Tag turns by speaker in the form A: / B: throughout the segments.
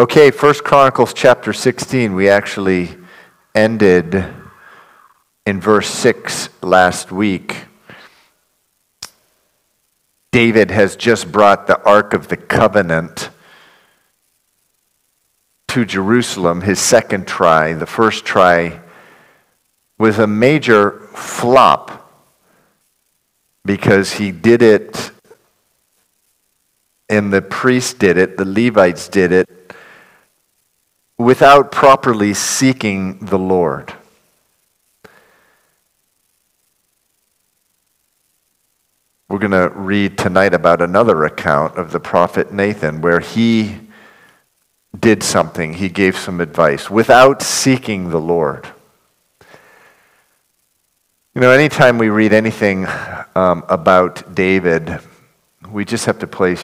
A: Okay, First Chronicles chapter 16. We actually ended in verse 6 last week. David has just brought the Ark of the Covenant to Jerusalem, his second try. The first try was a major flop because he did it, and the priests did it, the Levites did it, without properly seeking the Lord. We're going to read tonight about another account of the prophet Nathan where he did something, he gave some advice without seeking the Lord. You know, anytime we read anything um, about David, we just have to place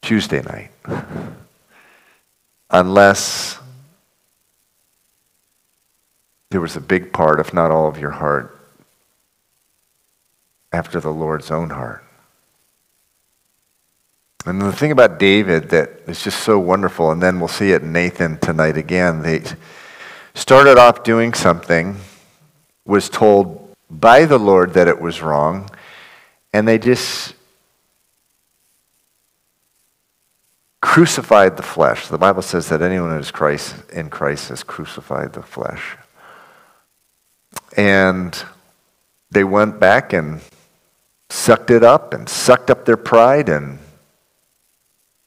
A: Tuesday night unless there was a big part, if not all of your heart, after the Lord's own heart. And the thing about David that is just so wonderful, and then we'll see it in Nathan tonight again, they started off doing something, was told by the Lord that it was wrong, and they just crucified the flesh. The Bible says that anyone who is Christ in Christ has crucified the flesh. And they went back and sucked it up and sucked up their pride and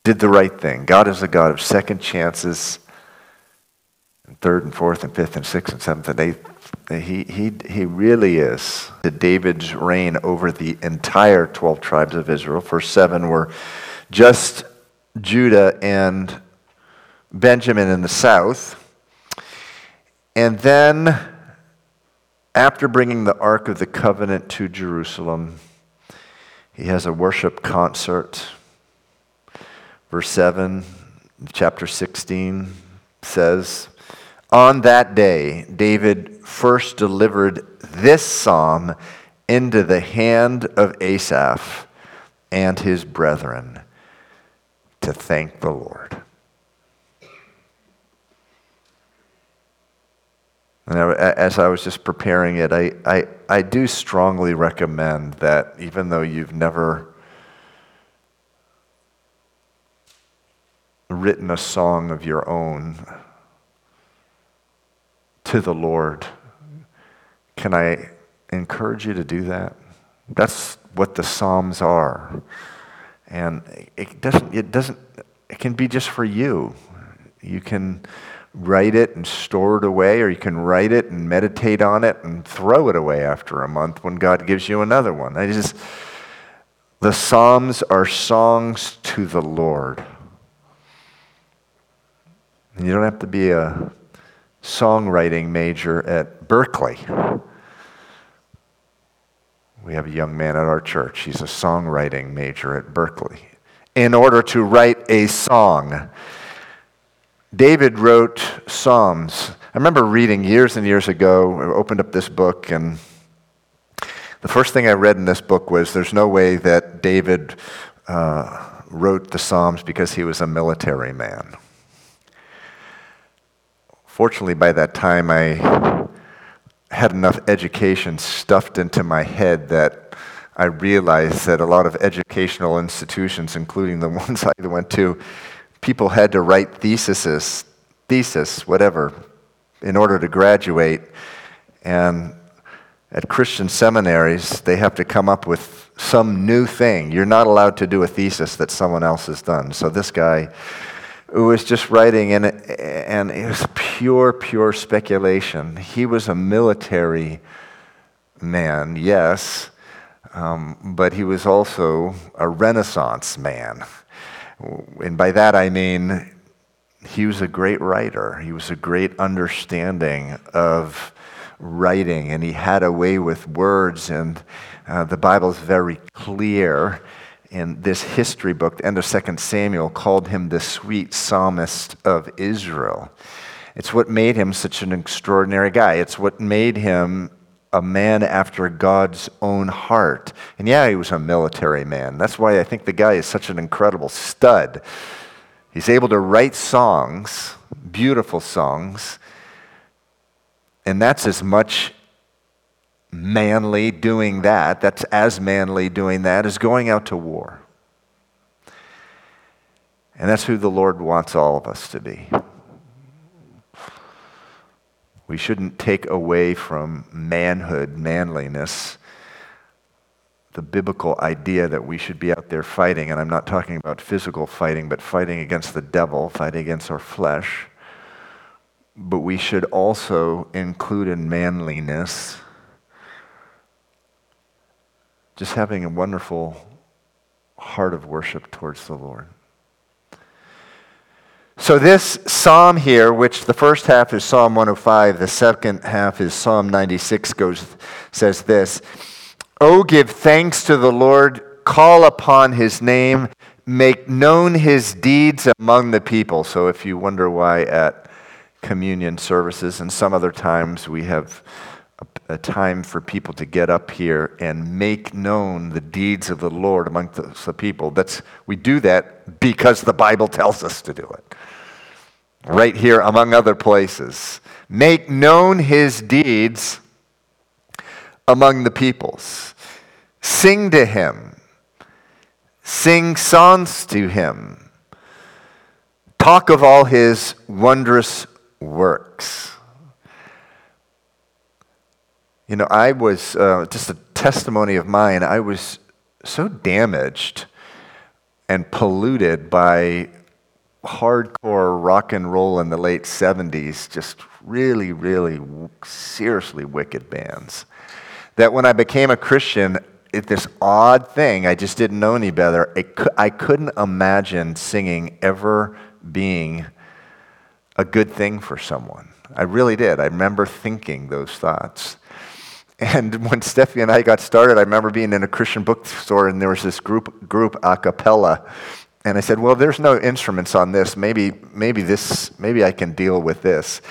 A: did the right thing. God is a God of second chances, and third and fourth and fifth and sixth and seventh and eighth. He, he, he really is. David's reign over the entire 12 tribes of Israel. First seven were just Judah and Benjamin in the south. And then, after bringing the Ark of the Covenant to Jerusalem, he has a worship concert. Verse 7, chapter 16 says, On that day, David first delivered this psalm into the hand of Asaph and his brethren to thank the Lord. And as I was just preparing it, I, I, I do strongly recommend that even though you've never written a song of your own to the Lord, can I encourage you to do that? That's what the Psalms are. And it doesn't, it doesn't, it can be just for you. You can write it and store it away, or you can write it and meditate on it and throw it away after a month when God gives you another one. I just, the Psalms are songs to the Lord. You don't have to be a songwriting major at Berklee. We have a young man at our church. He's a songwriting major at Berklee. In order to write a song, David wrote Psalms. I remember reading years and years ago, I opened up this book, and the first thing I read in this book was there's no way that David uh, wrote the Psalms because he was a military man. Fortunately, by that time, I had enough education stuffed into my head that I realized that a lot of educational institutions, including the ones I went to, people had to write theses, thesis, whatever, in order to graduate. And at Christian seminaries, they have to come up with some new thing. You're not allowed to do a thesis that someone else has done. So this guy was just writing, and, and it was pure, pure speculation. He was a military man, yes, um, but he was also a Renaissance man. And by that I mean he was a great writer. He was a great understanding of writing, and he had a way with words. And uh, the Bible is very clear in this history book, the end of 2 Samuel, called him the sweet psalmist of Israel. It's what made him such an extraordinary guy. It's what made him a man after God's own heart. And yeah, he was a military man. That's why I think the guy is such an incredible stud. He's able to write songs, beautiful songs, and that's as much manly doing that, that's as manly doing that as going out to war. And that's who the Lord wants all of us to be. We shouldn't take away from manhood, manliness, the biblical idea that we should be out there fighting. And I'm not talking about physical fighting, but fighting against the devil, fighting against our flesh. But we should also include in manliness just having a wonderful heart of worship towards the Lord. So, this psalm here, which the first half is Psalm 105, the second half is Psalm 96, goes, says this Oh, give thanks to the Lord, call upon his name, make known his deeds among the people. So, if you wonder why at communion services and some other times we have a, time for people to get up here and make known the deeds of the Lord among the, the people, that's, we do that because the Bible tells us to do it right here, among other places. Make known his deeds among the peoples. Sing to him. Sing songs to him. Talk of all his wondrous works. You know, I was, uh, just a testimony of mine, I was so damaged and polluted by hardcore rock and roll in the late 70s, just really, really seriously wicked bands. That when I became a Christian, it, this odd thing, I just didn't know any better. It, I couldn't imagine singing ever being a good thing for someone. I really did. I remember thinking those thoughts. And when Steffi and I got started, I remember being in a Christian bookstore and there was this group, group a cappella and I said, well, there's no instruments on this. Maybe, maybe this, maybe I can deal with this.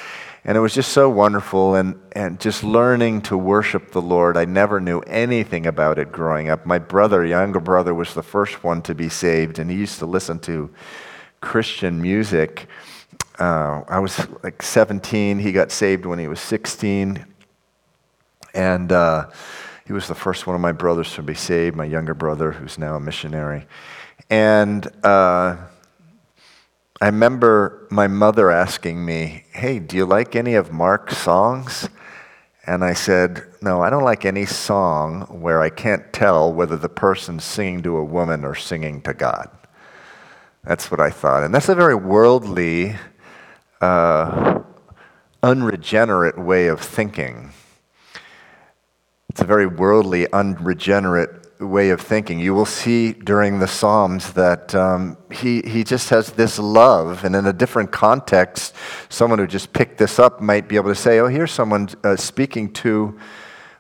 A: And it was just so wonderful and, and just learning to worship the Lord. I never knew anything about it growing up. My brother, younger brother, was the first one to be saved, and he used to listen to Christian music. Uh, I was like 17. He got saved when he was 16. And uh, he was the first one of my brothers to be saved, my younger brother, who's now a missionary. And uh, I remember my mother asking me, Hey, do you like any of Mark's songs? And I said, No, I don't like any song where I can't tell whether the person's singing to a woman or singing to God. That's what I thought. And that's a very worldly, uh, unregenerate way of thinking. It's a very worldly, unregenerate way of thinking. You will see during the Psalms that um, he, he just has this love, and in a different context, someone who just picked this up might be able to say, "Oh, here's someone uh, speaking to,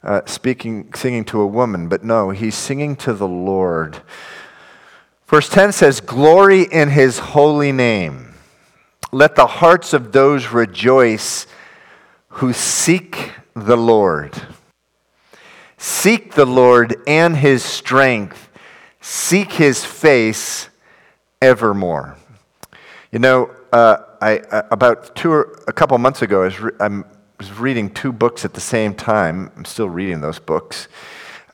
A: uh, speaking, singing to a woman," but no, he's singing to the Lord. Verse 10 says, Glory in his holy name. Let the hearts of those rejoice who seek the Lord. Seek the Lord and his strength. Seek his face evermore. You know, uh, I, uh, about two or a couple months ago, I was, re- I was, reading two books at the same time. I'm still reading those books.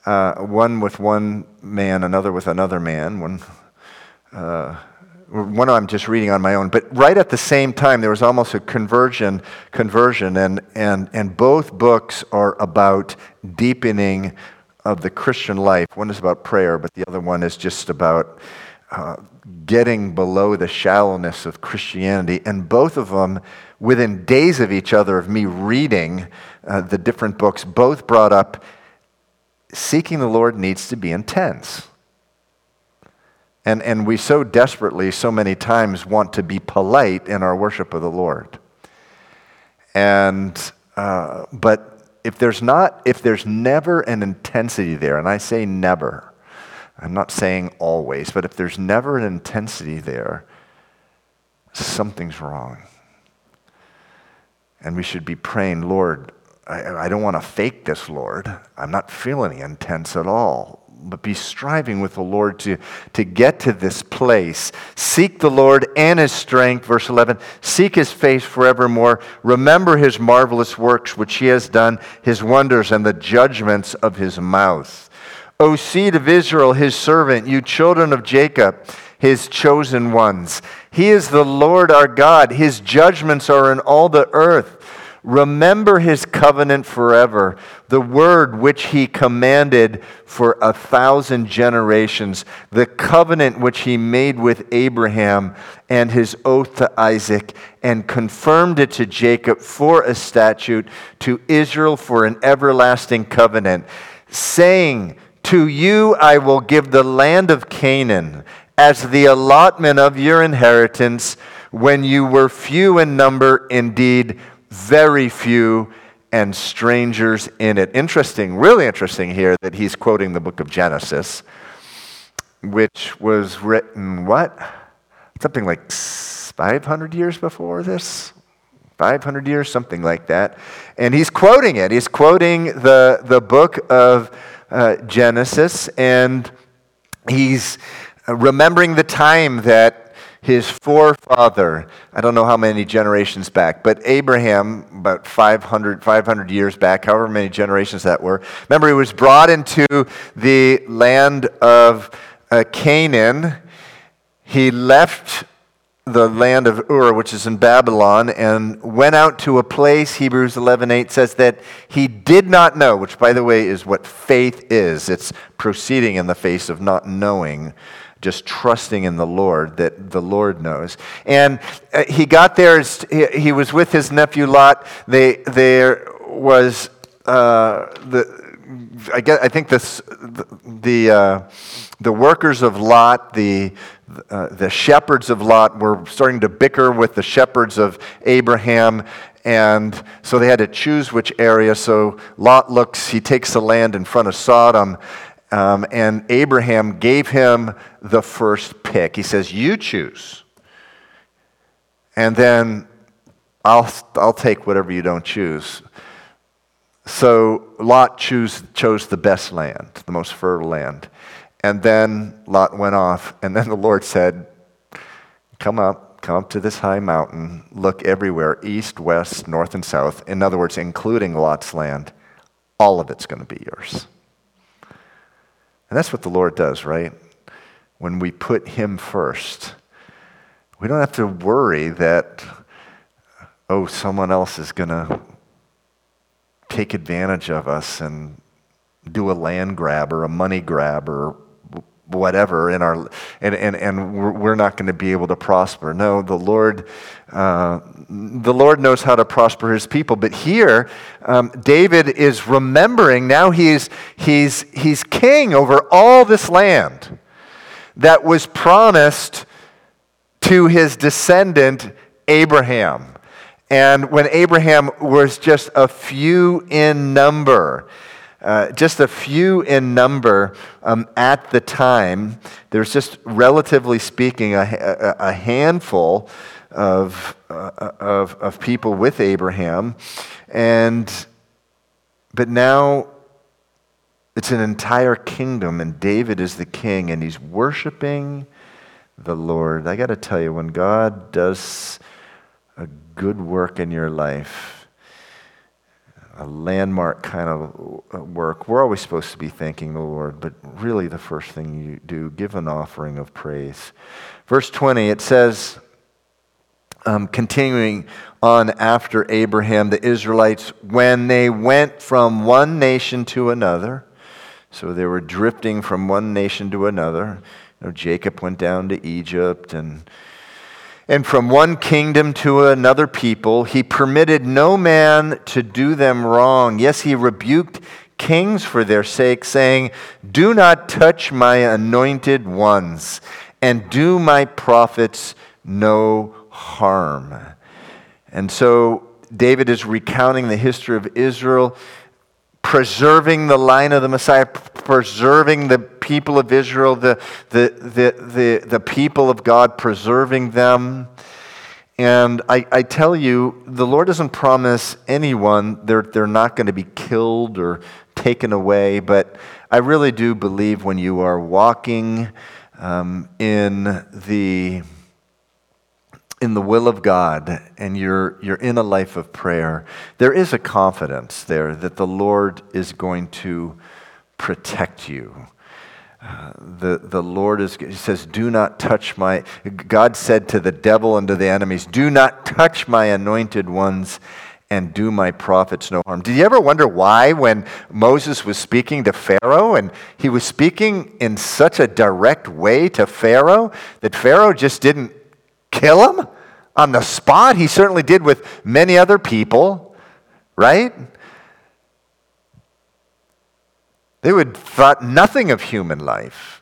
A: Uh, one with one man, another with another man. One uh, one I'm just reading on my own, but right at the same time, there was almost a conversion, conversion, and, and, and both books are about deepening of the Christian life. One is about prayer, but the other one is just about uh, getting below the shallowness of Christianity. And both of them, within days of each other, of me reading uh, the different books, both brought up seeking the Lord needs to be intense. And, and we so desperately, so many times, want to be polite in our worship of the Lord. And, uh, but if there's not, if there's never an intensity there, and I say never, I'm not saying always, but if there's never an intensity there, something's wrong. And we should be praying, Lord, I, I don't want to fake this, Lord. I'm not feeling intense at all but be striving with the Lord to, to get to this place. Seek the Lord and his strength. Verse 11 Seek his face forevermore. Remember his marvelous works which he has done, his wonders, and the judgments of his mouth. O seed of Israel, his servant, you children of Jacob, his chosen ones. He is the Lord our God. His judgments are in all the earth. Remember his covenant forever, the word which he commanded for a thousand generations, the covenant which he made with Abraham and his oath to Isaac, and confirmed it to Jacob for a statute, to Israel for an everlasting covenant, saying, To you I will give the land of Canaan as the allotment of your inheritance when you were few in number, indeed very few and strangers in it. Interesting, really interesting here that he's quoting the book of Genesis, which was written, what? Something like 500 years before this? 500 years, something like that. And he's quoting it. He's quoting the, the book of uh, Genesis, and he's remembering the time that his forefather, I don't know how many generations back, but Abraham, about 500, 500 years back, however many generations that were. Remember, he was brought into the land of uh, Canaan. He left the land of Ur, which is in Babylon, and went out to a place, Hebrews 11:8 says that he did not know, which by the way is what faith is. It's proceeding in the face of not knowing just trusting in the Lord that the Lord knows. And uh, he got there, he was with his nephew Lot. They, there was uh, the, I, guess, I think this, the, the, uh, the workers of Lot, the, uh, the shepherds of Lot were starting to bicker with the shepherds of Abraham. And so they had to choose which area. So Lot looks, he takes the land in front of Sodom um, and Abraham gave him the first pick. He says, You choose. And then I'll, I'll take whatever you don't choose. So Lot choose, chose the best land, the most fertile land. And then Lot went off, and then the Lord said, Come up, come up to this high mountain, look everywhere, east, west, north, and south. In other words, including Lot's land. All of it's going to be yours. And that's what the Lord does, right? When we put Him first, we don't have to worry that, oh, someone else is going to take advantage of us and do a land grab or a money grab or whatever in our and and, and we're not going to be able to prosper. No the lord uh, the lord knows how to prosper his people but here um, david is remembering now he's he's he's king over all this land that was promised to his descendant abraham. And when abraham was just a few in number uh, just a few in number um, at the time. There's just, relatively speaking, a, a, a handful of, uh, of, of people with Abraham. And, but now it's an entire kingdom, and David is the king, and he's worshiping the Lord. I got to tell you, when God does a good work in your life, a landmark kind of uh, work, we're always supposed to be thanking the Lord, but really the first thing you do, give an offering of praise. Verse 20, it says, um, continuing on after Abraham, the Israelites, when they went from one nation to another, so they were drifting from one nation to another. You know, Jacob went down to Egypt and and from one kingdom to another people. He permitted no man to do them wrong. Yes, he rebuked kings for their sake, saying, Do not touch my anointed ones, and do my prophets no harm. And so David is recounting the history of Israel preserving the line of the Messiah, preserving the people of Israel, the, the, the, the, the people of God, preserving them. And I, I tell you, the Lord doesn't promise anyone they're, they're not going to be killed or taken away, but I really do believe when you are walking um, in the in the will of God and you're, you're in a life of prayer, there is a confidence there that the Lord is going to protect you. Uh, the, the Lord is, he says, Do not touch my, God said to the devil and to the enemies, Do not touch my anointed ones and do my prophets no harm. Did you ever wonder why, when Moses was speaking to Pharaoh, and he was speaking in such a direct way to Pharaoh, that Pharaoh just didn't kill him on the spot? He certainly did with many other people, right? They would thought nothing of human life.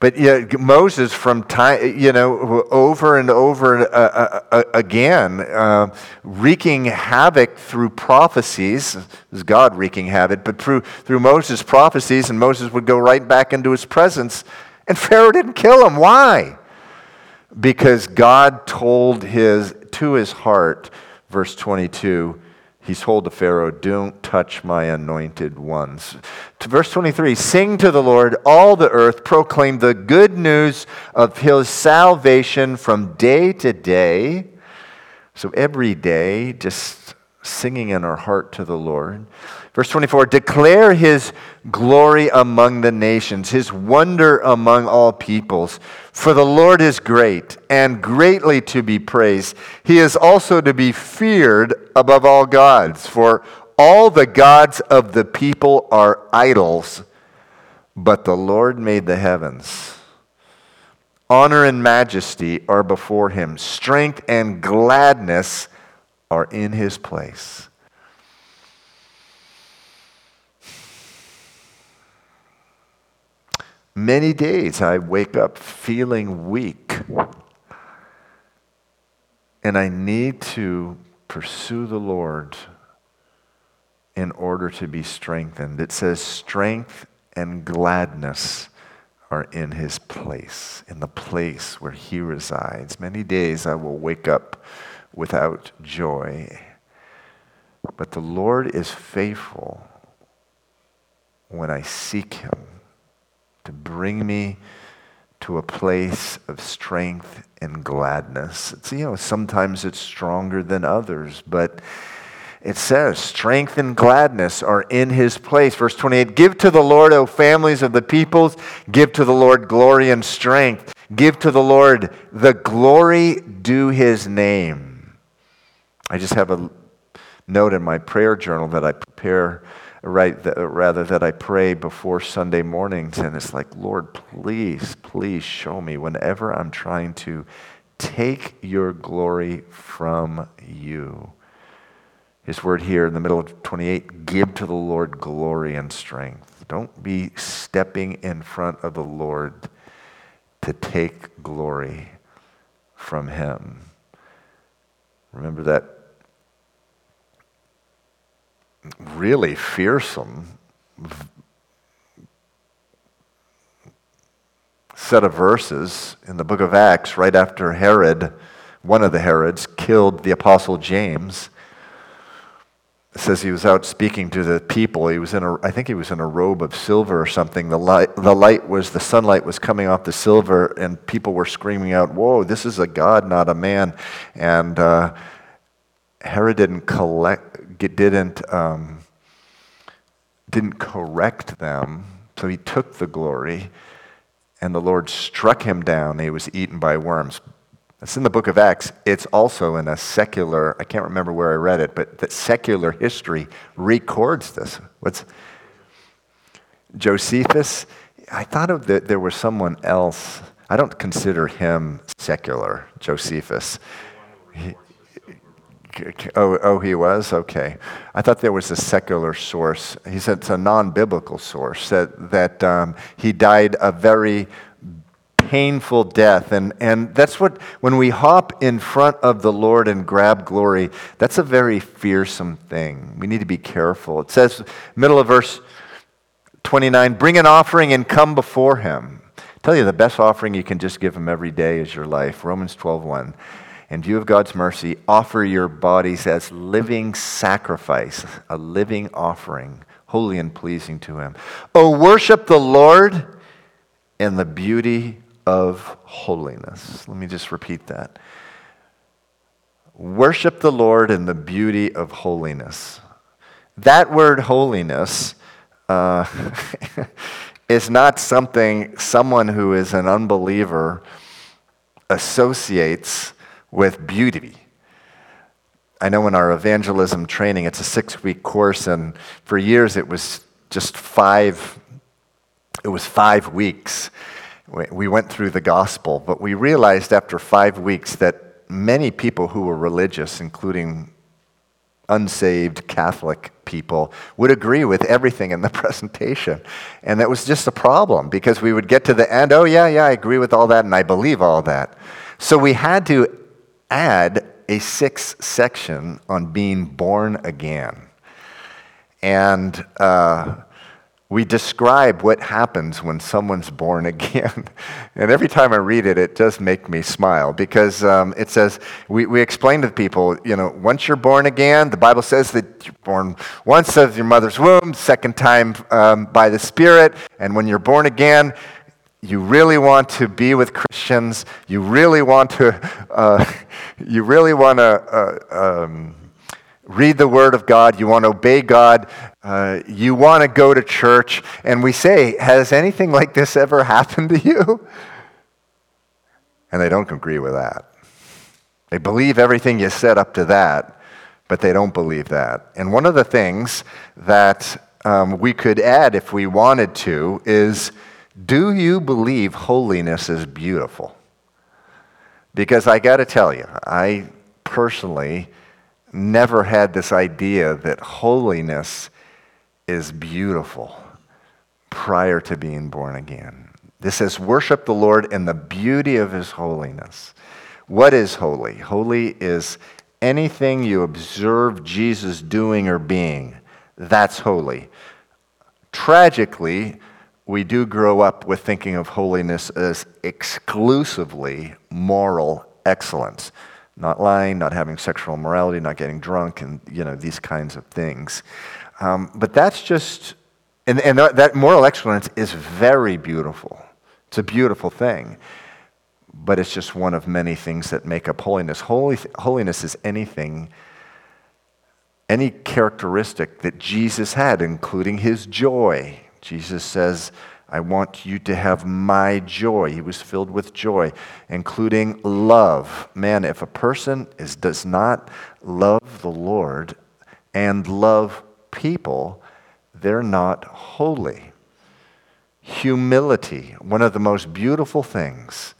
A: But you know, Moses, from time, you know, over and over uh, uh, uh, again, uh, wreaking havoc through prophecies, is God wreaking havoc, but through, through Moses' prophecies, and Moses would go right back into his presence, and Pharaoh didn't kill him. Why? Because God told his, to his heart, verse 22, he told to Pharaoh, Don't touch my anointed ones. To verse 23 Sing to the Lord, all the earth, proclaim the good news of his salvation from day to day. So every day, just singing in our heart to the Lord. Verse 24 Declare his glory among the nations, his wonder among all peoples. For the Lord is great and greatly to be praised. He is also to be feared above all gods. For all the gods of the people are idols, but the Lord made the heavens. Honor and majesty are before him, strength and gladness are in his place. Many days I wake up feeling weak. And I need to pursue the Lord in order to be strengthened. It says, strength and gladness are in his place, in the place where he resides. Many days I will wake up without joy. But the Lord is faithful when I seek him to bring me to a place of strength and gladness. It's, you know, sometimes it's stronger than others, but it says, strength and gladness are in his place. Verse 28 Give to the Lord, O families of the peoples, give to the Lord glory and strength. Give to the Lord the glory due his name. I just have a note in my prayer journal that I prepare right, that, rather that I pray before Sunday mornings, and it's like, Lord, please, please show me whenever I'm trying to take your glory from you. His word here in the middle of 28 give to the Lord glory and strength. Don't be stepping in front of the Lord to take glory from him. Remember that really fearsome set of verses in the book of Acts right after Herod, one of the Herods, killed the apostle James. It says he was out speaking to the people. He was in a, I think he was in a robe of silver or something. The light, the light was, the sunlight was coming off the silver, and people were screaming out, Whoa, this is a God, not a man. And uh, Herod didn't collect, didn't, um, didn't correct them, so he took the glory, and the Lord struck him down. He was eaten by worms. That's in the book of Acts. It's also in a secular, I can't remember where I read it, but that secular history records this. What's Josephus? I thought of that there was someone else. I don't consider him secular, Josephus. He, Oh, oh, he was? Okay. I thought there was a secular source. He said it's a non biblical source, that, that um, he died a very painful death. And, and that's what, when we hop in front of the Lord and grab glory, that's a very fearsome thing. We need to be careful. It says, middle of verse 29, bring an offering and come before him. I tell you, the best offering you can just give him every day is your life. Romans 12, 1 in view of God's mercy, offer your bodies as living sacrifice, a living offering, holy and pleasing to him. Oh, worship the Lord in the beauty of holiness. Let me just repeat that. Worship the Lord in the beauty of holiness. That word holiness uh, is not something someone who is an unbeliever associates with beauty. I know in our evangelism training, it's a six week course, and for years it was just five, it was five weeks. We went through the gospel, but we realized after five weeks that many people who were religious, including unsaved Catholic people, would agree with everything in the presentation. And that was just a problem because we would get to the end, oh, yeah, yeah, I agree with all that and I believe all that. So we had to add a sixth section on being born again. And uh, we describe what happens when someone's born again. and every time I read it, it does make me smile because um, it says, we, we explain to people, you know, once you're born again, the Bible says that you're born once of your mother's womb, second time um, by the Spirit, and when you're born again, you really want to be with Christians, you really want to, uh, you really want to uh, um, read the Word of God, you want to obey God, uh, you want to go to church, and we say, Has anything like this ever happened to you? And they don't agree with that. They believe everything you said up to that, but they don't believe that. And one of the things that um, we could add if we wanted to is do you believe holiness is beautiful? Because I got to tell you, I personally never had this idea that holiness is beautiful prior to being born again. This says, worship the Lord in the beauty of his holiness. What is holy? Holy is anything you observe Jesus doing or being. That's holy. Tragically, we do grow up with thinking of holiness as exclusively moral excellence. Not lying not having sexual morality, not getting drunk and you know these kinds of things. Um, but that's just and, and that moral excellence is very beautiful. It's a beautiful thing. But it's just one of many things that make up holiness. Holy, holiness is anything any characteristic that jesus had including his joy Jesus says, I want you to have my joy. He was filled with joy, including love. Man, if a person is, does not love the Lord and love people, they're not holy. Humility, one of the most beautiful things,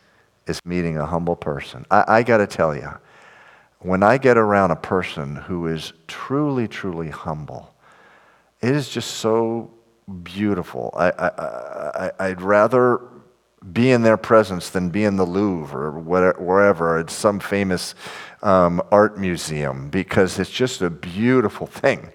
A: is meeting a humble person. I, I got to tell you, when I get around a person who is truly, truly humble, it is just so beautiful. I, I, I, would rather be in their presence than be in the Louvre or wherever. It's some famous um, art museum because it's just a beautiful thing.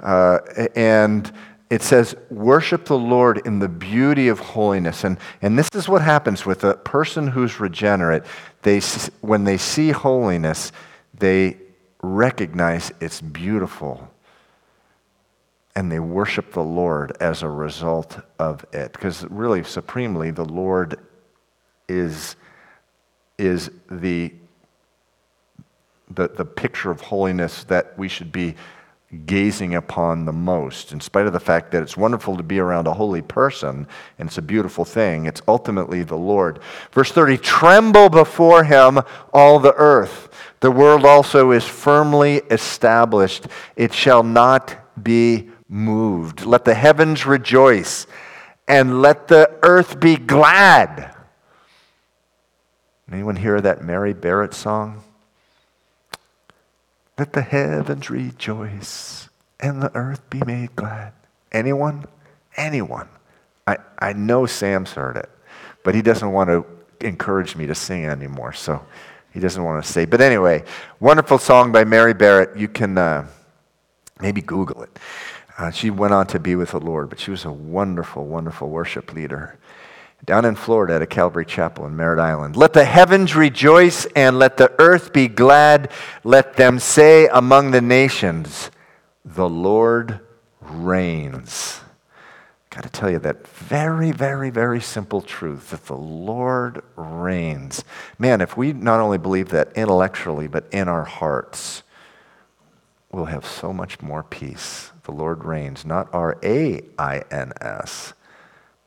A: Uh, and it says, worship the Lord in the beauty of holiness. And, and this is what happens with a person who's regenerate. They, when they see holiness, they recognize it's beautiful and they worship the Lord as a result of it. Because really, supremely, the Lord is, is the, the, the picture of holiness that we should be gazing upon the most. In spite of the fact that it's wonderful to be around a holy person and it's a beautiful thing, it's ultimately the Lord. Verse 30 Tremble before him, all the earth. The world also is firmly established, it shall not be moved. Let the heavens rejoice and let the earth be glad. Anyone hear that Mary Barrett song? Let the heavens rejoice and the earth be made glad. Anyone? Anyone. I, I know Sam's heard it, but he doesn't want to encourage me to sing anymore, so he doesn't want to say. But anyway, wonderful song by Mary Barrett. You can uh, maybe Google it. Uh, she went on to be with the Lord, but she was a wonderful, wonderful worship leader down in Florida at a Calvary Chapel in Merritt Island. Let the heavens rejoice and let the earth be glad. Let them say among the nations, The Lord reigns. Got to tell you that very, very, very simple truth that the Lord reigns. Man, if we not only believe that intellectually, but in our hearts, we'll have so much more peace. The Lord reigns, not R A I N S,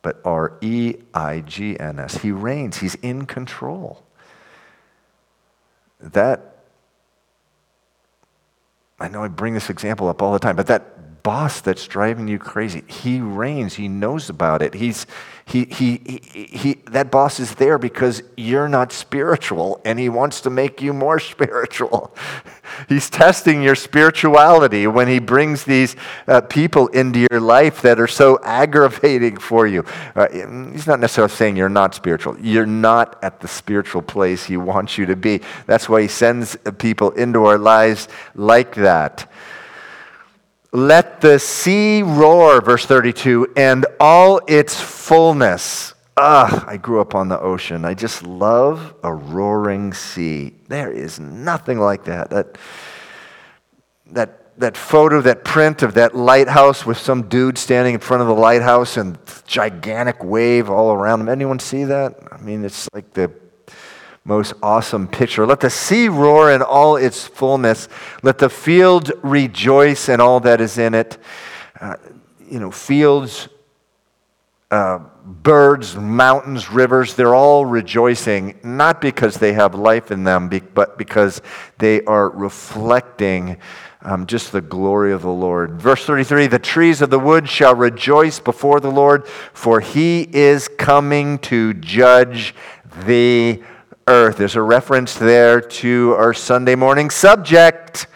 A: but R E I G N S. He reigns, He's in control. That, I know I bring this example up all the time, but that boss that's driving you crazy. He reigns. He knows about it. He's, he, he, he, he, that boss is there because you're not spiritual and he wants to make you more spiritual. He's testing your spirituality when he brings these uh, people into your life that are so aggravating for you. Uh, he's not necessarily saying you're not spiritual. You're not at the spiritual place he wants you to be. That's why he sends people into our lives like that. Let the sea roar, verse 32, and all its fullness. Ah, I grew up on the ocean. I just love a roaring sea. There is nothing like that. That, that, that photo, that print of that lighthouse with some dude standing in front of the lighthouse and gigantic wave all around him. Anyone see that? I mean, it's like the most awesome picture. Let the sea roar in all its fullness. Let the field rejoice in all that is in it. Uh, you know, fields, uh, birds, mountains, rivers, they're all rejoicing, not because they have life in them, but because they are reflecting um, just the glory of the Lord. Verse 33 The trees of the wood shall rejoice before the Lord, for he is coming to judge the earth. There's a reference there to our Sunday morning subject,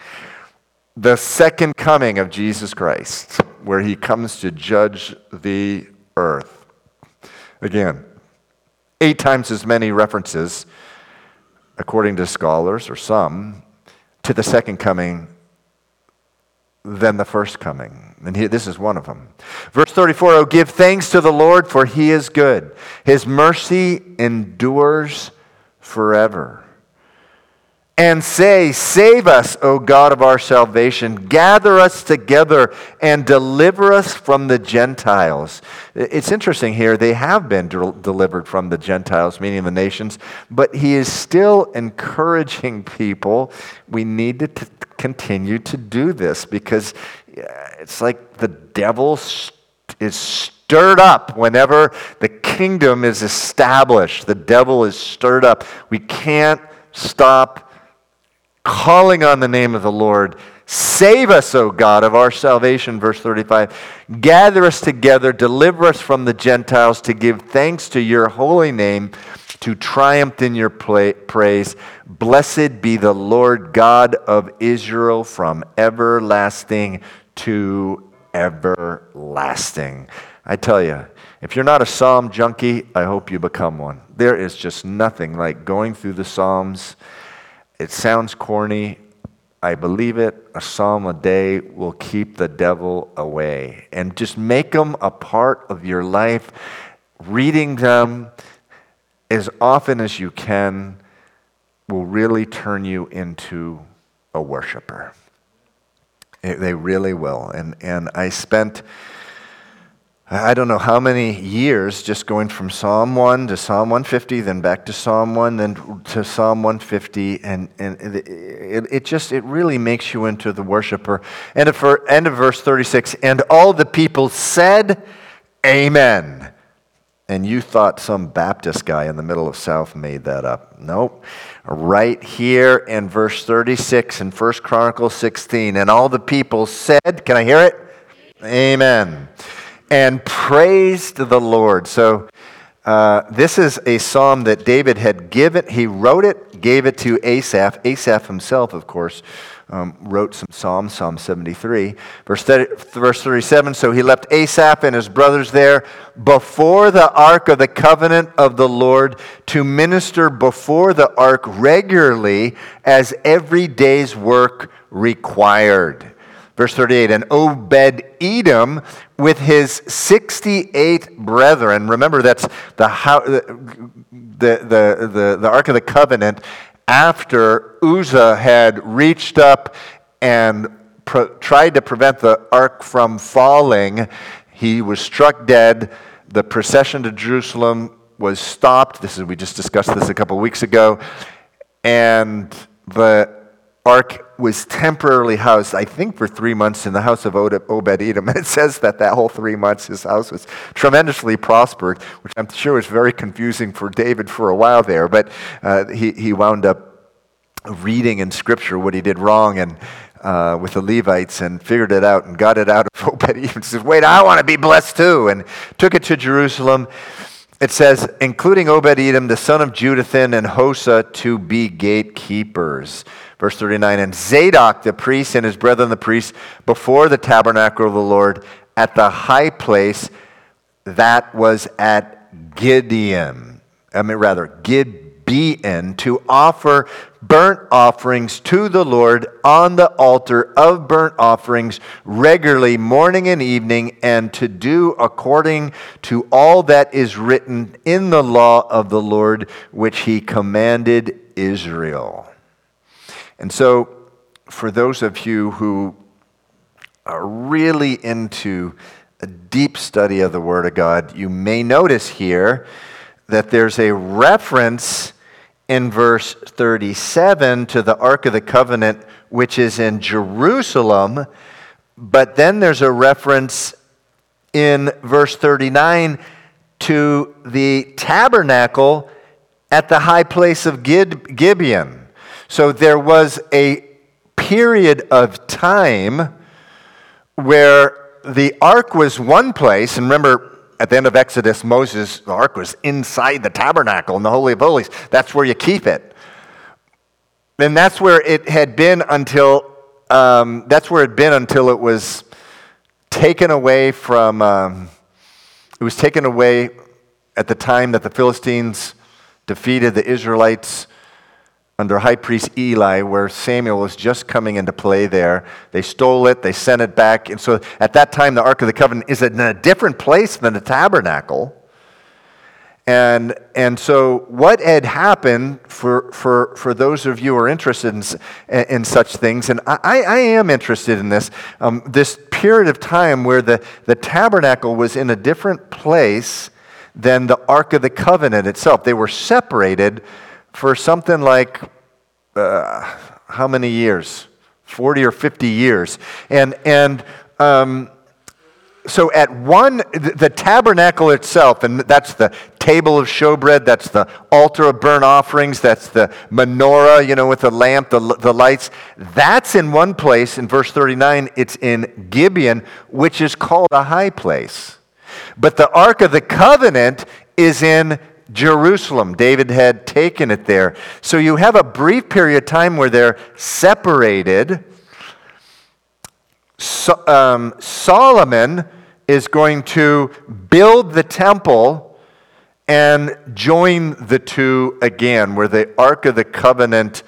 A: the second coming of Jesus Christ, where he comes to judge the earth. Again, eight times as many references, according to scholars or some, to the second coming than the first coming. And he, this is one of them. Verse 34 Oh, give thanks to the Lord, for he is good. His mercy endures forever. And say, Save us, O God of our salvation. Gather us together and deliver us from the Gentiles. It's interesting here, they have been de- delivered from the Gentiles, meaning the nations, but he is still encouraging people. We need to t- continue to do this because it's like the devil is stirred up whenever the kingdom is established. The devil is stirred up. We can't stop calling on the name of the Lord. Save us, O God, of our salvation. Verse 35. Gather us together, deliver us from the Gentiles, to give thanks to your holy name, to triumph in your praise. Blessed be the Lord God of Israel from everlasting to everlasting. I tell you, if you're not a Psalm junkie, I hope you become one. There is just nothing like going through the Psalms. It sounds corny. I believe it. A psalm a day will keep the devil away. And just make them a part of your life. Reading them as often as you can will really turn you into a worshiper. They really will. And, and I spent I don't know how many years just going from Psalm 1 to Psalm 150, then back to Psalm 1, then to Psalm 150. And, and it, it just, it really makes you into the worshiper. And at end of verse 36, and all the people said, Amen. And you thought some Baptist guy in the middle of South made that up. Nope. Right here in verse 36 in 1 Chronicles 16. And all the people said, Can I hear it? Amen and praised the Lord. So, uh, this is a psalm that David had given. He wrote it, gave it to Asaph. Asaph himself, of course, um, wrote some psalms, Psalm 73. Verse, 30, verse 37 So he left Asaph and his brothers there before the ark of the covenant of the Lord to minister before the ark regularly as every day's work required. Verse 38 And Obed Edom with his 68 brethren, remember that's the, the, the, the, the Ark of the Covenant after Uzzah had reached up and pro- tried to prevent the ark from falling. He was struck dead. The procession to Jerusalem was stopped. This is we just discussed this a couple weeks ago, and the ark was temporarily housed, I think, for three months in the house of Obed Edom. And it says that that whole three months his house was tremendously prospered, which I'm sure was very confusing for David for a while there. But uh, he, he wound up reading in Scripture what he did wrong and uh, with the Levites and figured it out and got it out of Obed Edom. Says, "Wait, I want to be blessed too," and took it to Jerusalem. It says, including Obed Edom, the son of Jeduthun, and Hosah to be gatekeepers. Verse 39 And Zadok the priest and his brethren the priests before the tabernacle of the Lord at the high place that was at Gideon. I mean, rather, Gibeon, to offer burnt offerings to the Lord on the altar of burnt offerings regularly, morning and evening, and to do according to all that is written in the law of the Lord, which he commanded Israel. And so, for those of you who are really into a deep study of the Word of God, you may notice here that there's a reference in verse 37 to the Ark of the Covenant, which is in Jerusalem, but then there's a reference in verse 39 to the tabernacle at the high place of Gibeon. So there was a period of time where the ark was one place, and remember, at the end of Exodus, Moses, the ark was inside the tabernacle in the Holy of Holies. That's where you keep it. And that's where it had been until um, that's where it had been until it was taken away from. Um, it was taken away at the time that the Philistines defeated the Israelites under high priest Eli, where Samuel was just coming into play there. They stole it, they sent it back. And so at that time, the Ark of the Covenant is in a different place than the tabernacle. And, and so, what had happened for, for, for those of you who are interested in, in such things, and I, I am interested in this, um, this period of time where the, the tabernacle was in a different place than the Ark of the Covenant itself. They were separated for something like uh, how many years? 40 or 50 years. And, and um, so at one, the tabernacle itself, and that's the table of showbread, that's the altar of burnt offerings, that's the menorah, you know, with the lamp, the, the lights. That's in one place. In verse 39, it's in Gibeon, which is called a high place. But the Ark of the Covenant is in Jerusalem. David had taken it there. So you have a brief period of time where they're separated. So, um, Solomon is going to build the temple and join the two again, where the Ark of the Covenant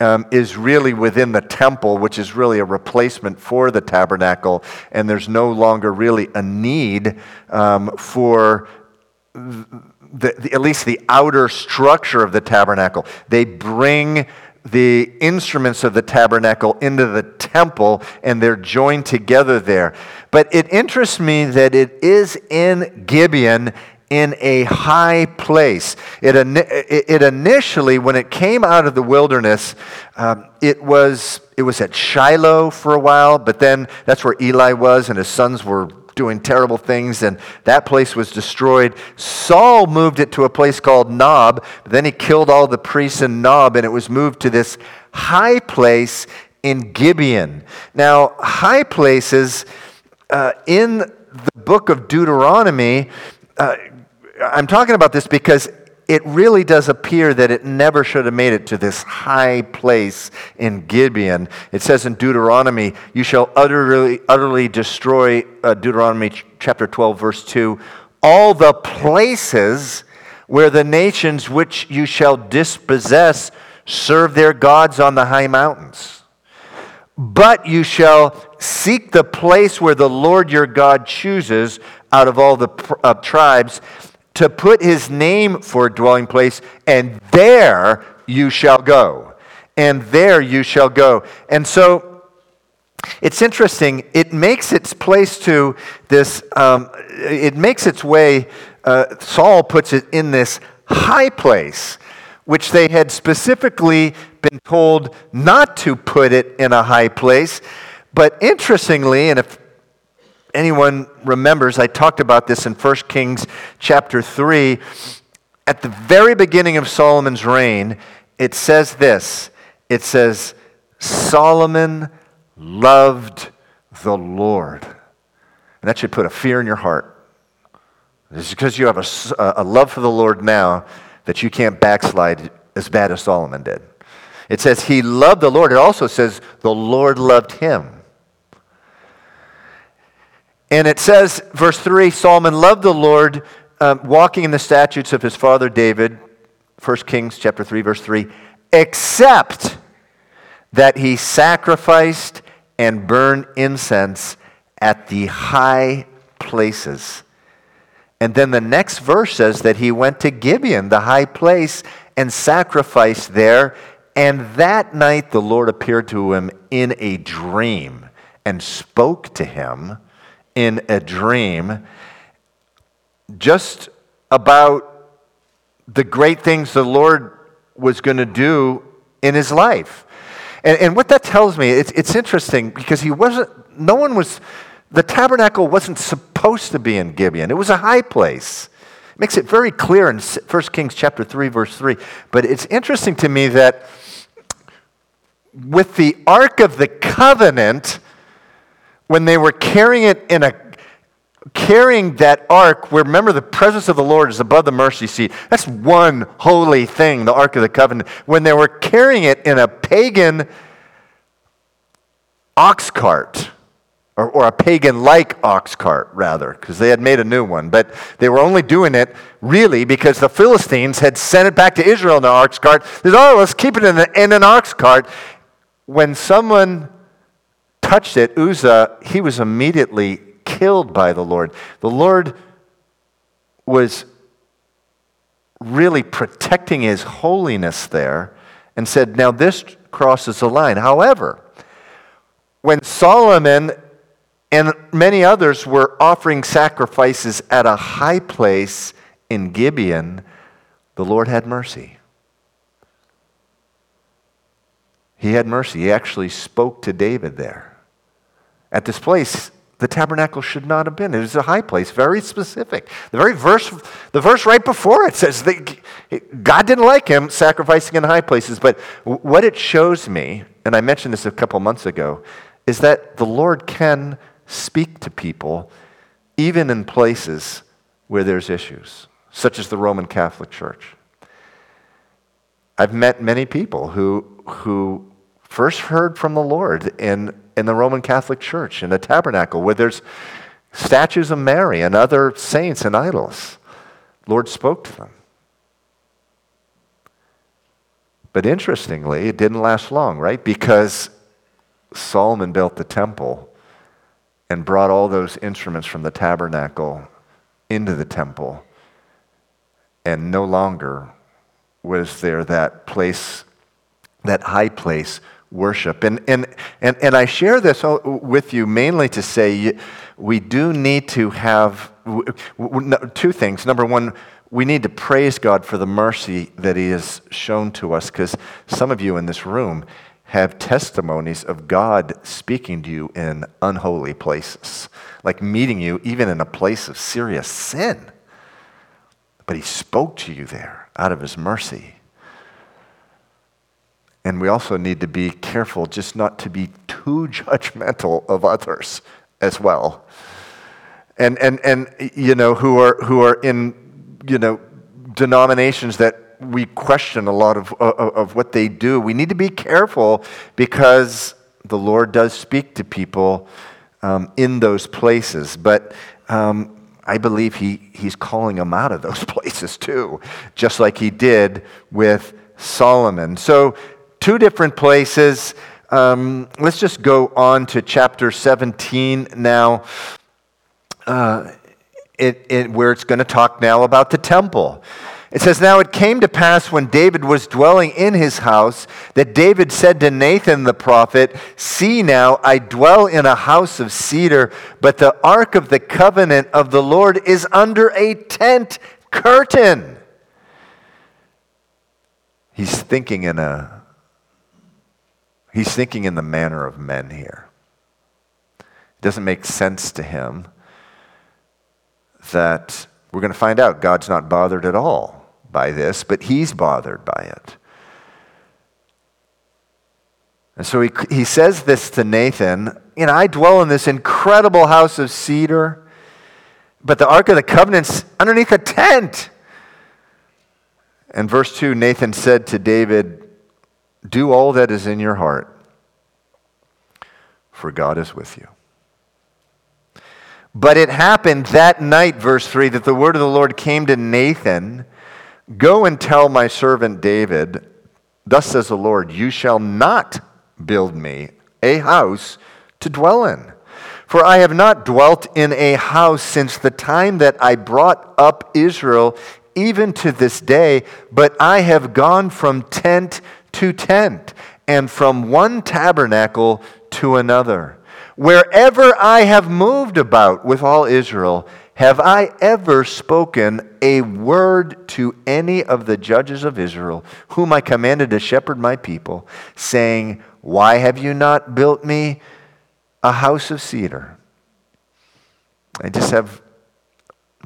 A: um, is really within the temple, which is really a replacement for the tabernacle, and there's no longer really a need um, for the, the, at least the outer structure of the tabernacle. They bring the instruments of the tabernacle into the temple and they're joined together there. But it interests me that it is in Gibeon in a high place. It, it initially, when it came out of the wilderness, um, it, was, it was at Shiloh for a while, but then that's where Eli was and his sons were doing terrible things, and that place was destroyed. Saul moved it to a place called Nob. Then he killed all the priests in Nob, and it was moved to this high place in Gibeon. Now, high places uh, in the book of Deuteronomy, uh, I'm talking about this because it really does appear that it never should have made it to this high place in Gibeon. It says in Deuteronomy, You shall utterly, utterly destroy, uh, Deuteronomy chapter 12, verse 2, all the places where the nations which you shall dispossess serve their gods on the high mountains. But you shall seek the place where the Lord your God chooses out of all the uh, tribes to put his name for a dwelling place, and there you shall go. And there you shall go. And so it's interesting. It makes its place to this, um, it makes its way, uh, Saul puts it in this high place, which they had specifically been told not to put it in a high place. But interestingly, and if anyone remembers, I talked about this in 1 Kings chapter 3. At the very beginning of Solomon's reign, it says this it says, Solomon loved the Lord. And that should put a fear in your heart. It's because you have a, a love for the Lord now that you can't backslide as bad as Solomon did. It says he loved the Lord. It also says the Lord loved him. And it says, verse 3 Solomon loved the Lord, um, walking in the statutes of his father David, 1 Kings chapter 3, verse 3, except that he sacrificed and burned incense at the high places. And then the next verse says that he went to Gibeon, the high place, and sacrificed there. And that night the Lord appeared to him in a dream and spoke to him in a dream just about the great things the Lord was going to do in his life. And, and what that tells me, it's, it's interesting because he wasn't, no one was, the tabernacle wasn't supposed to be in Gibeon. It was a high place. Makes it very clear in 1 Kings chapter 3, verse 3. But it's interesting to me that with the Ark of the Covenant, when they were carrying it in a carrying that ark where remember the presence of the lord is above the mercy seat. That's one holy thing the ark of the covenant. When they were carrying it in a pagan ox cart or, or a pagan like ox cart rather because they had made a new one. But they were only doing it really because the philistines had sent it back to israel in an ox cart. They said oh let's keep it in an ox cart. When someone touched it, Uzzah, he was immediately killed by the Lord. The Lord was really protecting his holiness there and said, Now this crosses the line. However, when Solomon and many others were offering sacrifices at a high place in Gibeon, the Lord had mercy. He had mercy. He actually spoke to David there at this place, the tabernacle should not have been. It was a high place, very specific. The very verse, the verse right before it says that God didn't like him sacrificing in high places. But what it shows me, and I mentioned this a couple months ago, is that the Lord can speak to people even in places where there's issues, such as the Roman Catholic Church. I've met many people who, who first heard from the Lord in in the Roman Catholic Church, in the tabernacle, where there's statues of Mary and other saints and idols. Lord spoke to them. But interestingly, it didn't last long, right? Because Solomon built the temple and brought all those instruments from the tabernacle into the temple. And no longer was there that place, that high place worship. And, and, and, and I share this with you mainly to say we do need to have two things. Number one, we need to praise God for the mercy that He has shown to us because some of you in this room have testimonies of God speaking to you in unholy places, like meeting you even in a place of serious sin. But He spoke to you there out of His mercy. And we also need to be careful just not to be too judgmental of others as well. And, and, and you know, who are, who are in, you know, denominations that we question a lot of, of, of what they do. We need to be careful because the Lord does speak to people um, in those places. But um, I believe he, He's calling them out of those places too, just like He did with Solomon. So two different places. Um, let's just go on to chapter 17 now, uh, it, it, where it's going to talk now about the temple. It says, Now it came to pass when David was dwelling in his house that David said to Nathan the prophet, See now, I dwell in a house of cedar, but the ark of the covenant of the Lord is under a tent curtain. He's thinking in a he's thinking in the manner of men here. It doesn't make sense to him that we're going to find out God's not bothered at all by this, but he's bothered by it. And so he, he says this to Nathan You know, I dwell in this incredible house of cedar, but the Ark of the Covenant's underneath a tent. And verse 2 Nathan said to David, Do all that is in your heart, for God is with you. But it happened that night, verse 3, that the word of the Lord came to Nathan Go and tell my servant David, Thus says the Lord, you shall not build me a house to dwell in. For I have not dwelt in a house since the time that I brought up Israel, even to this day, but I have gone from tent to tent, and from one tabernacle to another. Wherever I have moved about with all Israel, have I ever spoken a word to any of the judges of Israel, whom I commanded to shepherd my people, saying, Why have you not built me a house of cedar? I just have,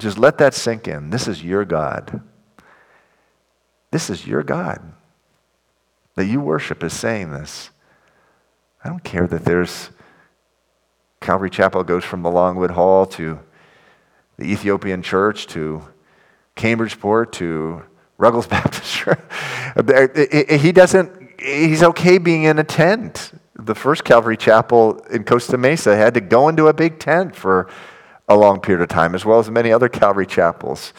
A: just let that sink in. This is your God. This is your God that you worship is saying this. I don't care that there's Calvary Chapel goes from the Longwood Hall to the Ethiopian church to Cambridgeport to Ruggles Baptist Church. he doesn't, he's okay being in a tent. The first Calvary Chapel in Costa Mesa had to go into a big tent for a long period of time, as well as many other Calvary chapels.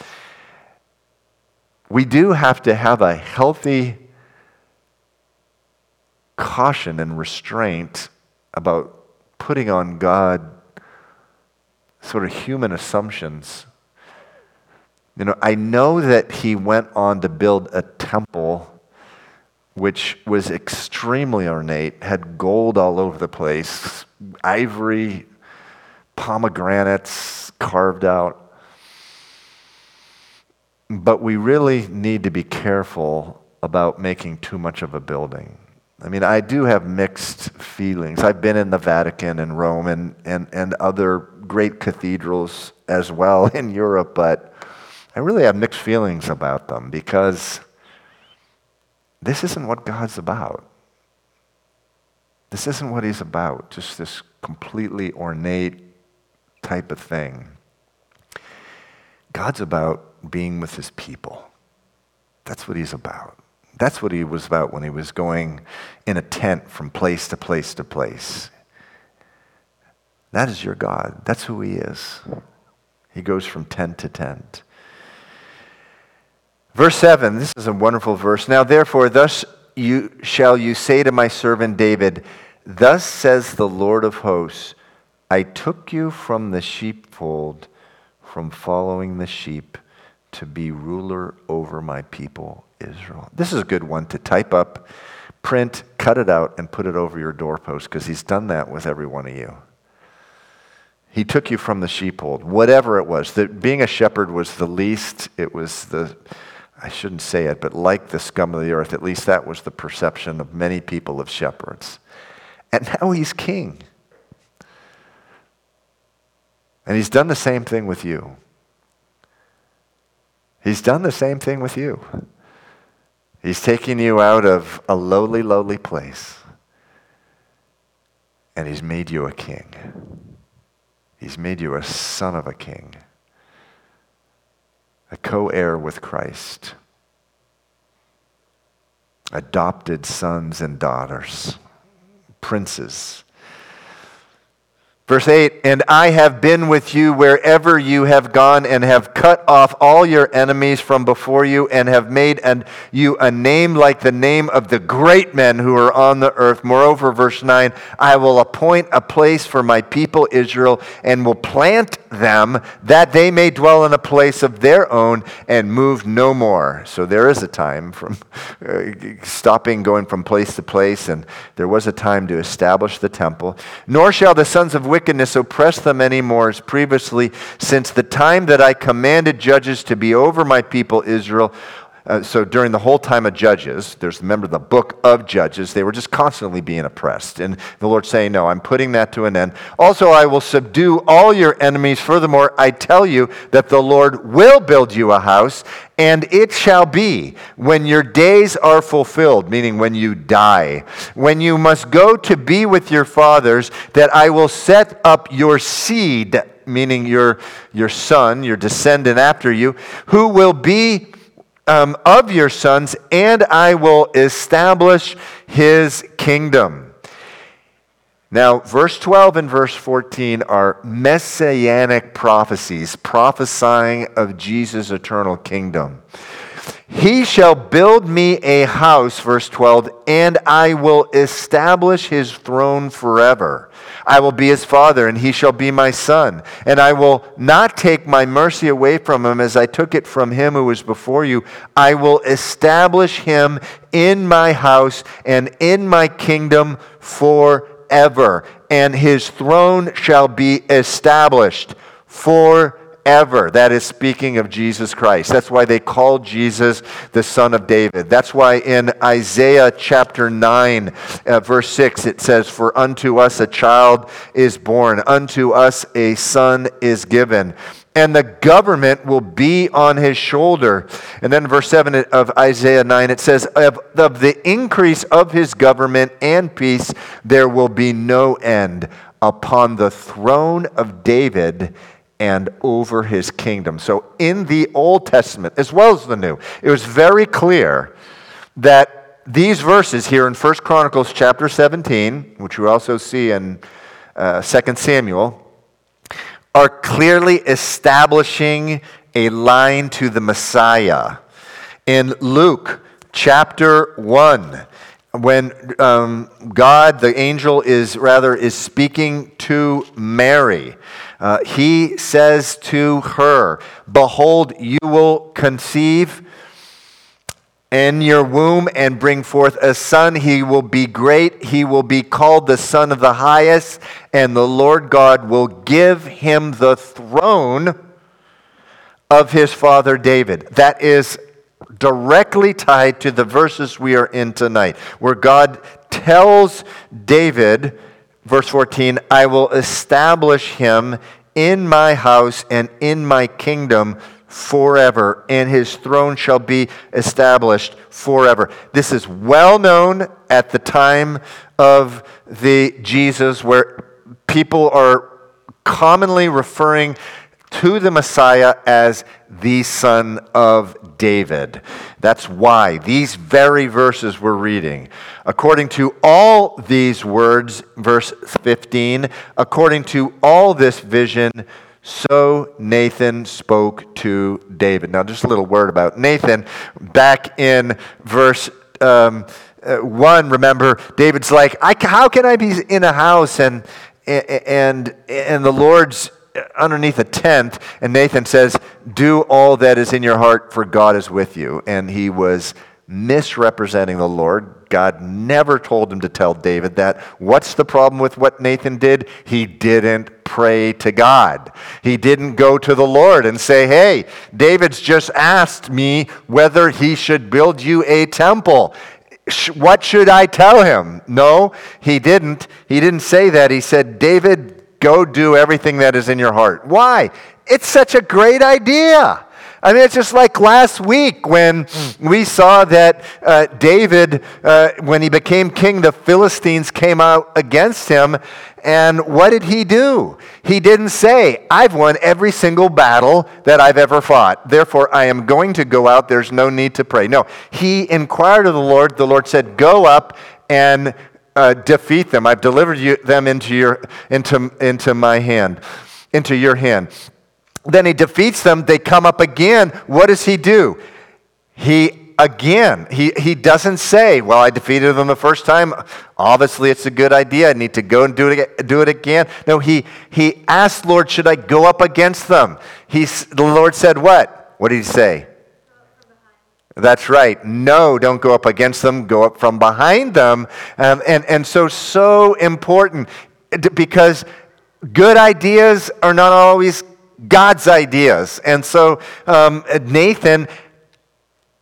A: We do have to have a healthy caution and restraint about putting on God sort of human assumptions. You know, I know that he went on to build a temple which was extremely ornate, had gold all over the place, ivory, pomegranates carved out. But we really need to be careful about making too much of a building. I mean, I do have mixed feelings. I've been in the Vatican and Rome and, and, and other great cathedrals as well in Europe, but I really have mixed feelings about them because this isn't what God's about. This isn't what He's about, just this completely ornate type of thing. God's about being with His people. That's what He's about. That's what He was about when He was going in a tent from place to place to place. That is your God. That's who He is. He goes from tent to tent. Verse 7, this is a wonderful verse. Now, therefore, thus you, shall you say to my servant David, Thus says the Lord of hosts, I took you from the sheepfold, from following the sheep, to be ruler over my people Israel. This is a good one to type up, print, cut it out, and put it over your doorpost because he's done that with every one of you. He took you from the sheepfold, whatever it was. That being a shepherd was the least, it was the, I shouldn't say it, but like the scum of the earth, at least that was the perception of many people of shepherds. And now he's king. And he's done the same thing with you. He's done the same thing with you. He's taking you out of a lowly, lowly place. And he's made you a king. He's made you a son of a king, a co heir with Christ, adopted sons and daughters, princes, Verse 8, and I have been with you wherever you have gone, and have cut off all your enemies from before you, and have made an, you a name like the name of the great men who are on the earth. Moreover, verse 9, I will appoint a place for my people Israel, and will plant them, that they may dwell in a place of their own, and move no more. So there is a time from uh, stopping, going from place to place, and there was a time to establish the temple. Nor shall the sons of wickedness oppress them any more as previously, since the time that I commanded judges to be over my people Israel. Uh, so during the whole time of Judges, there's remember the book of Judges, they were just constantly being oppressed. And the Lord saying, No, I'm putting that to an end. Also, I will subdue all your enemies. Furthermore, I tell you that the Lord will build you a house, and it shall be when your days are fulfilled, meaning when you die, when you must go to be with your fathers, that I will set up your seed, meaning your, your son, your descendant after you, who will be um, of your sons, and I will establish his kingdom. Now, verse 12 and verse 14 are messianic prophecies, prophesying of Jesus' eternal kingdom. He shall build me a house, verse 12, and I will establish his throne forever. I will be his father, and he shall be my son. And I will not take my mercy away from him as I took it from him who was before you. I will establish him in my house and in my kingdom forever. And his throne shall be established forever forever. That is speaking of Jesus Christ. That's why they call Jesus the Son of David. That's why in Isaiah chapter 9, uh, verse 6, it says, For unto us a child is born, unto us a son is given and the government will be on his shoulder. And then verse 7 of Isaiah 9, it says, of, of, the increase of his government and peace, there will be no end upon the throne of David and over his kingdom. So, in the Old Testament, as well as the New, it was very clear that these verses here in 1 Chronicles chapter 17, which we also see in uh, 2 Samuel, are clearly establishing a line to the Messiah. In Luke chapter 1, when um, God, the angel, is rather is speaking to Mary, uh, he says to her, Behold, you will conceive in your womb and bring forth a son. He will be great. He will be called the Son of the Highest, and the Lord God will give him the throne of his father David. That is directly tied to the verses we are in tonight, where God tells David Verse 14 I will establish him in my house and in my kingdom forever, and his throne shall be established forever. This is well known at the time of the Jesus, where people are commonly referring to the Messiah as the Son of David. That's why these very verses we're reading, according to all these words, verse 15, according to all this vision, so Nathan spoke to David. Now, just a little word about Nathan. Back in verse um, uh, 1, remember, David's like, How can I be in a house and, and, and the Lord's underneath a tent, and Nathan says, Do all that is in your heart, for God is with you. And he was misrepresenting the Lord. God never told him to tell David that. What's the problem with what Nathan did? He didn't pray to God. He didn't go to the Lord and say, Hey, David's just asked me whether he should build you a temple. What should I tell him? No, he didn't. He didn't say that. He said, David, Go do everything that is in your heart. Why? It's such a great idea. I mean, it's just like last week when we saw that uh, David, uh, when he became king, the Philistines came out against him. And what did he do? He didn't say, I've won every single battle that I've ever fought. Therefore, I am going to go out. There's no need to pray. No, he inquired of the Lord. The Lord said, Go up and uh, defeat them. I've delivered you, them into, your, into, into my hand, into your hand. Then he defeats them. They come up again. What does he do? He again, he, he doesn't say, Well, I defeated them the first time. Obviously, it's a good idea. I need to go and do it, do it again. No, he, he asked, Lord, should I go up against them? He, the Lord said, What? What did he say? That's right. No, don't go up against them. Go up from behind them. Um, and, and so, so important because good ideas are not always God's ideas. And so, um, Nathan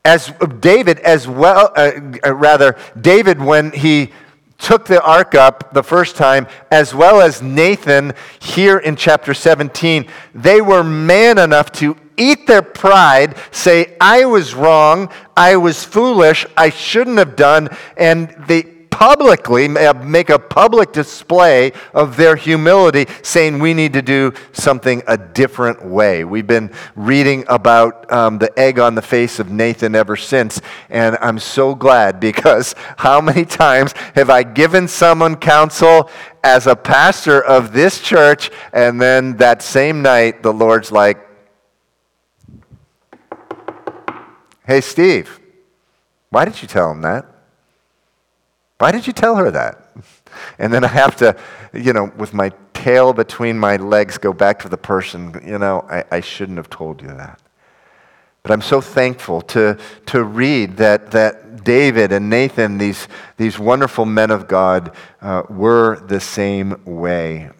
A: as David, as well, uh, uh, rather, David, when he took the ark up the first time, as well as Nathan here in chapter 17, they were man enough to eat their pride, say, I was wrong, I was foolish, I shouldn't have done, and they publicly make a public display of their humility, saying we need to do something a different way. We've been reading about um, the egg on the face of Nathan ever since, and I'm so glad because how many times have I given someone counsel as a pastor of this church, and then that same night the Lord's like, Hey, Steve, why did you tell him that? Why did you tell her that? And then I have to, you know, with my tail between my legs, go back to the person, you know, I, I shouldn't have told you that. But I'm so thankful to, to read that, that David and Nathan, these, these wonderful men of God, uh, were the same way.